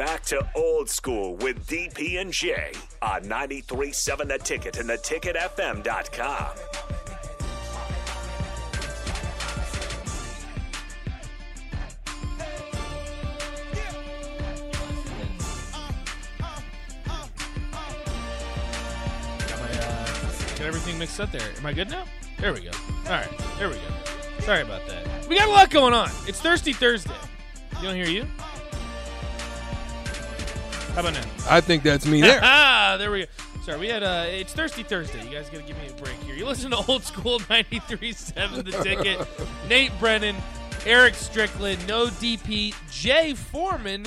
Back to old school with DP and J on 93.7 The Ticket and theticketfm.com. Got my, uh, got everything mixed up there. Am I good now? There we go. All right, there we go. Sorry about that. We got a lot going on. It's Thirsty Thursday. You don't hear you? How about now? I think that's me there. Ah, there we go. Sorry, we had uh it's Thirsty Thursday. You guys gotta give me a break here. You listen to old school 93.7 the ticket. Nate Brennan, Eric Strickland, no DP, Jay Foreman.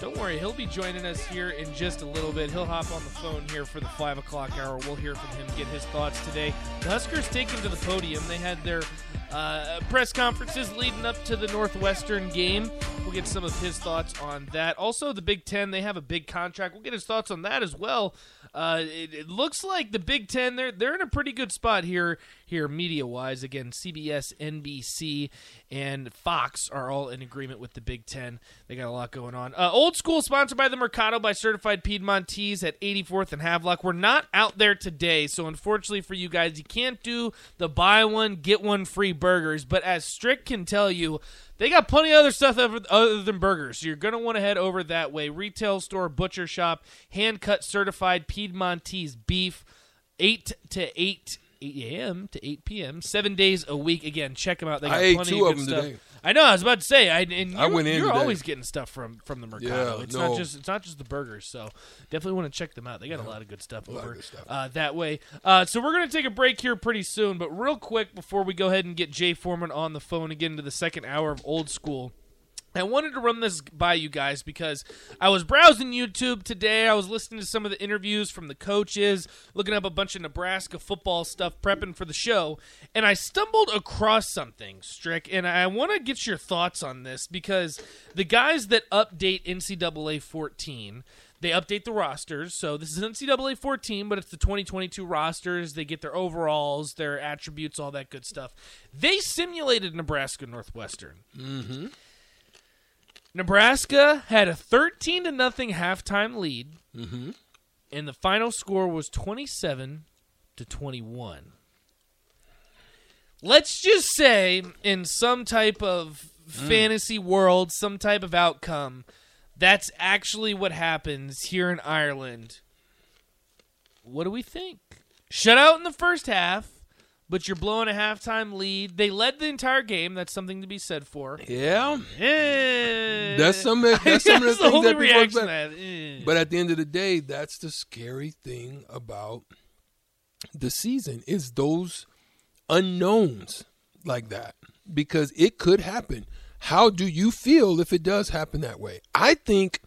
Don't worry, he'll be joining us here in just a little bit. He'll hop on the phone here for the five o'clock hour. We'll hear from him, get his thoughts today. The Huskers taken to the podium. They had their uh, press conferences leading up to the Northwestern game. We'll get some of his thoughts on that. Also, the Big Ten, they have a big contract. We'll get his thoughts on that as well. Uh, it, it looks like the Big Ten they're they're in a pretty good spot here here media wise. Again, CBS, NBC, and Fox are all in agreement with the Big Ten. They got a lot going on. Uh, old school sponsored by the Mercado by Certified Piedmontese at 84th and Havelock. We're not out there today, so unfortunately for you guys, you can't do the buy one get one free burgers. But as Strick can tell you. They got plenty of other stuff other than burgers. So you're going to want to head over that way. Retail store, butcher shop, hand cut certified Piedmontese beef, 8 to 8 8 a.m. to 8 p.m. Seven days a week. Again, check them out. They got I ate plenty two of of good them stuff. today. I know. I was about to say. I and I you're, went in You're today. always getting stuff from from the Mercado. Yeah, it's no. not just it's not just the burgers. So definitely want to check them out. They got a lot of good stuff over good stuff. Uh, that way. Uh, so we're gonna take a break here pretty soon. But real quick before we go ahead and get Jay Foreman on the phone and get into the second hour of old school. I wanted to run this by you guys because I was browsing YouTube today. I was listening to some of the interviews from the coaches, looking up a bunch of Nebraska football stuff, prepping for the show, and I stumbled across something, Strick, and I want to get your thoughts on this because the guys that update NCAA 14 they update the rosters. So this is NCAA 14, but it's the 2022 rosters. They get their overalls, their attributes, all that good stuff. They simulated Nebraska Northwestern. Mm-hmm. Nebraska had a 13 to nothing halftime lead, mm-hmm. and the final score was 27 to 21. Let's just say, in some type of mm. fantasy world, some type of outcome, that's actually what happens here in Ireland. What do we think? Shut out in the first half, but you're blowing a halftime lead. They led the entire game. That's something to be said for. Yeah, Eh. That's some- that's some of the That's things that people reaction expect. to that. Eh. but at the end of the day, that's the scary thing about the season is those unknowns like that because it could happen. How do you feel if it does happen that way? I think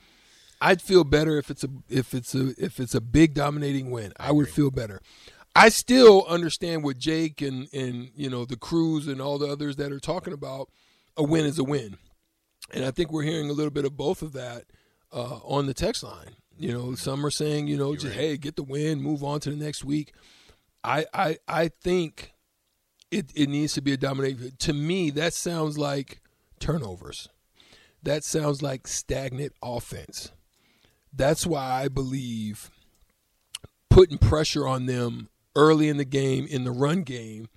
I'd feel better if it's a if it's a if it's a big dominating win. I would feel better. I still understand what Jake and and you know the crews and all the others that are talking about. A win is a win, and I think we're hearing a little bit of both of that uh, on the text line. You know, some are saying you know just hey get the win, move on to the next week. I I I think it it needs to be a dominating. To me, that sounds like turnovers. That sounds like stagnant offense. That's why I believe putting pressure on them early in the game in the run game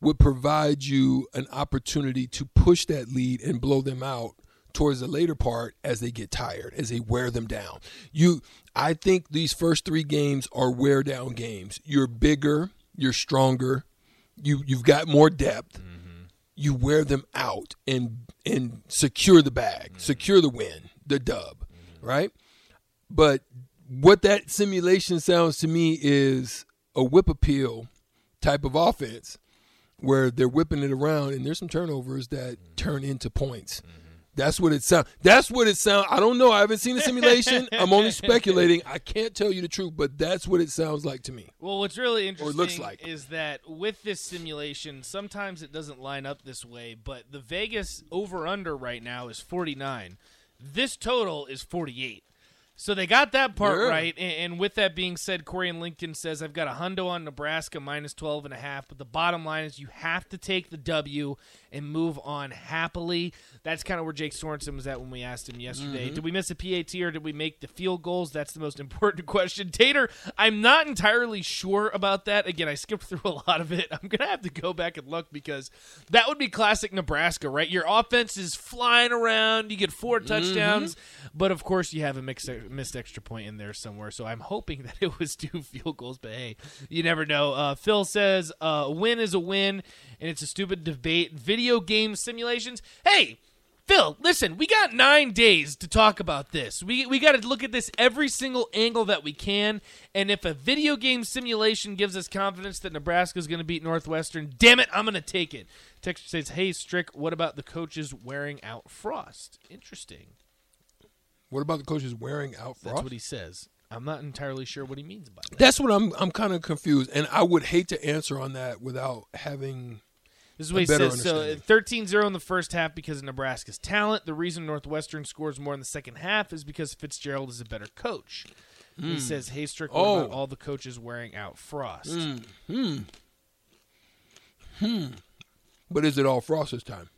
would provide you an opportunity to push that lead and blow them out towards the later part as they get tired, as they wear them down. You I think these first 3 games are wear down games. You're bigger, you're stronger, you you've got more depth. Mm-hmm. You wear them out and and secure the bag, mm-hmm. secure the win, the dub, mm-hmm. right? But what that simulation sounds to me is a whip appeal type of offense where they're whipping it around and there's some turnovers that mm-hmm. turn into points. That's what it sounds. That's what it sounds. I don't know. I haven't seen the simulation. I'm only speculating. I can't tell you the truth, but that's what it sounds like to me. Well, what's really interesting or looks like. is that with this simulation, sometimes it doesn't line up this way, but the Vegas over under right now is 49. This total is 48. So they got that part right. And, and with that being said, Corey and Lincoln says I've got a hundo on Nebraska minus 12 and a half. But the bottom line is you have to take the W and move on happily. That's kind of where Jake Sorensen was at when we asked him yesterday. Mm-hmm. Did we miss a PAT or did we make the field goals? That's the most important question. Tater, I'm not entirely sure about that. Again, I skipped through a lot of it. I'm going to have to go back and look because that would be classic Nebraska, right? Your offense is flying around. You get four touchdowns, but of course you have a mixed, missed extra point in there somewhere. So I'm hoping that it was two field goals, but hey, you never know. Uh, Phil says uh, a win is a win, and it's a stupid debate. Video game simulations. Hey, Phil, listen, we got nine days to talk about this. We, we got to look at this every single angle that we can. And if a video game simulation gives us confidence that Nebraska is going to beat Northwestern, damn it, I'm going to take it. Texture says, hey, Strick, what about the coaches wearing out Frost? Interesting. What about the coaches wearing out Frost? That's what he says. I'm not entirely sure what he means by that. That's what I'm. I'm kind of confused, and I would hate to answer on that without having. This is what he says. So understanding. 13 0 in the first half because of Nebraska's talent. The reason Northwestern scores more in the second half is because Fitzgerald is a better coach. He says, Hey, Strick, what Oh. about all the coaches wearing out Frost? Hmm. Hmm. But is it all Frost this time?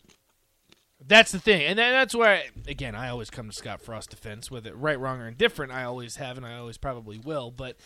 That's the thing. And that's where, I, again, I always come to Scott Frost defense, whether right, wrong, or indifferent. I always have, and I always probably will. But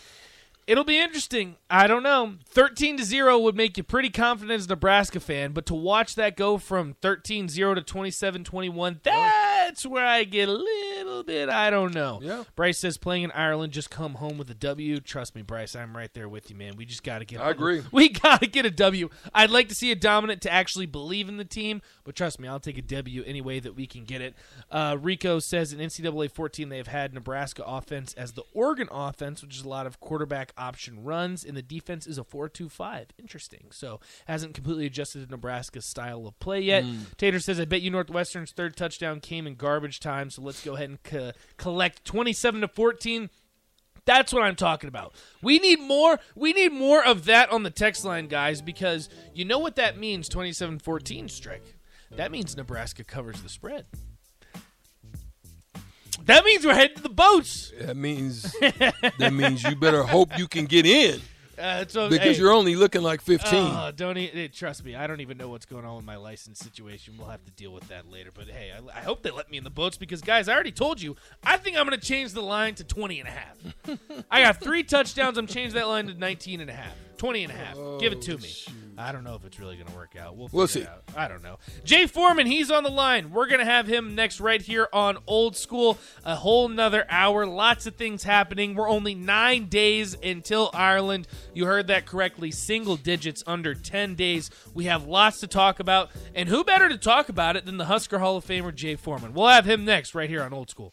it'll be interesting. I don't know. 13 to 0 would make you pretty confident as a Nebraska fan, but to watch that go from 13 0 to 27 21, that's where I get a little bit, I don't know. Yeah. Bryce says playing in Ireland, just come home with a W. Trust me, Bryce, I'm right there with you, man. We just got to get I agree. We got to get a W. I'd like to see a dominant to actually believe in the team, but trust me, I'll take a W any way that we can get it. Uh, Rico says in NCAA 14 they've had Nebraska offense as the Oregon offense, which is a lot of quarterback option runs, and the defense is a 4-2-5. Interesting. So hasn't completely adjusted to Nebraska's style of play yet. Tater says I bet you Northwestern's third touchdown came in garbage time, so let's go ahead and co- collect 27 to 14. That's what I'm talking about. We need more. We need more of that on the text line, guys, because you know what that means. 27-14 strike. That means Nebraska covers the spread. That means we're heading to the boats. That means that means you better hope you can get in Uh, so, because hey, you're only looking like 15. Oh, don't e- trust me. I don't even know what's going on with my license situation. We'll have to deal with that later. But hey, I, I hope they let me in the boats because, guys, I already told you. I think I'm going to change the line to 20 and a half. I got three touchdowns. I'm changing that line to 19 and a half. 20 and a half. Give it to oh, me. I don't know if it's really going to work out. We'll, We'll see. out. I don't know. Jay Foreman, he's on the line. We're going to have him next right here on Old School. A whole nother hour. Lots of things happening. We're only nine days until Ireland. You heard that correctly. Single digits under 10 days. We have lots to talk about. And who better to talk about it than the Husker Hall of Famer, Jay Foreman? We'll have him next right here on Old School.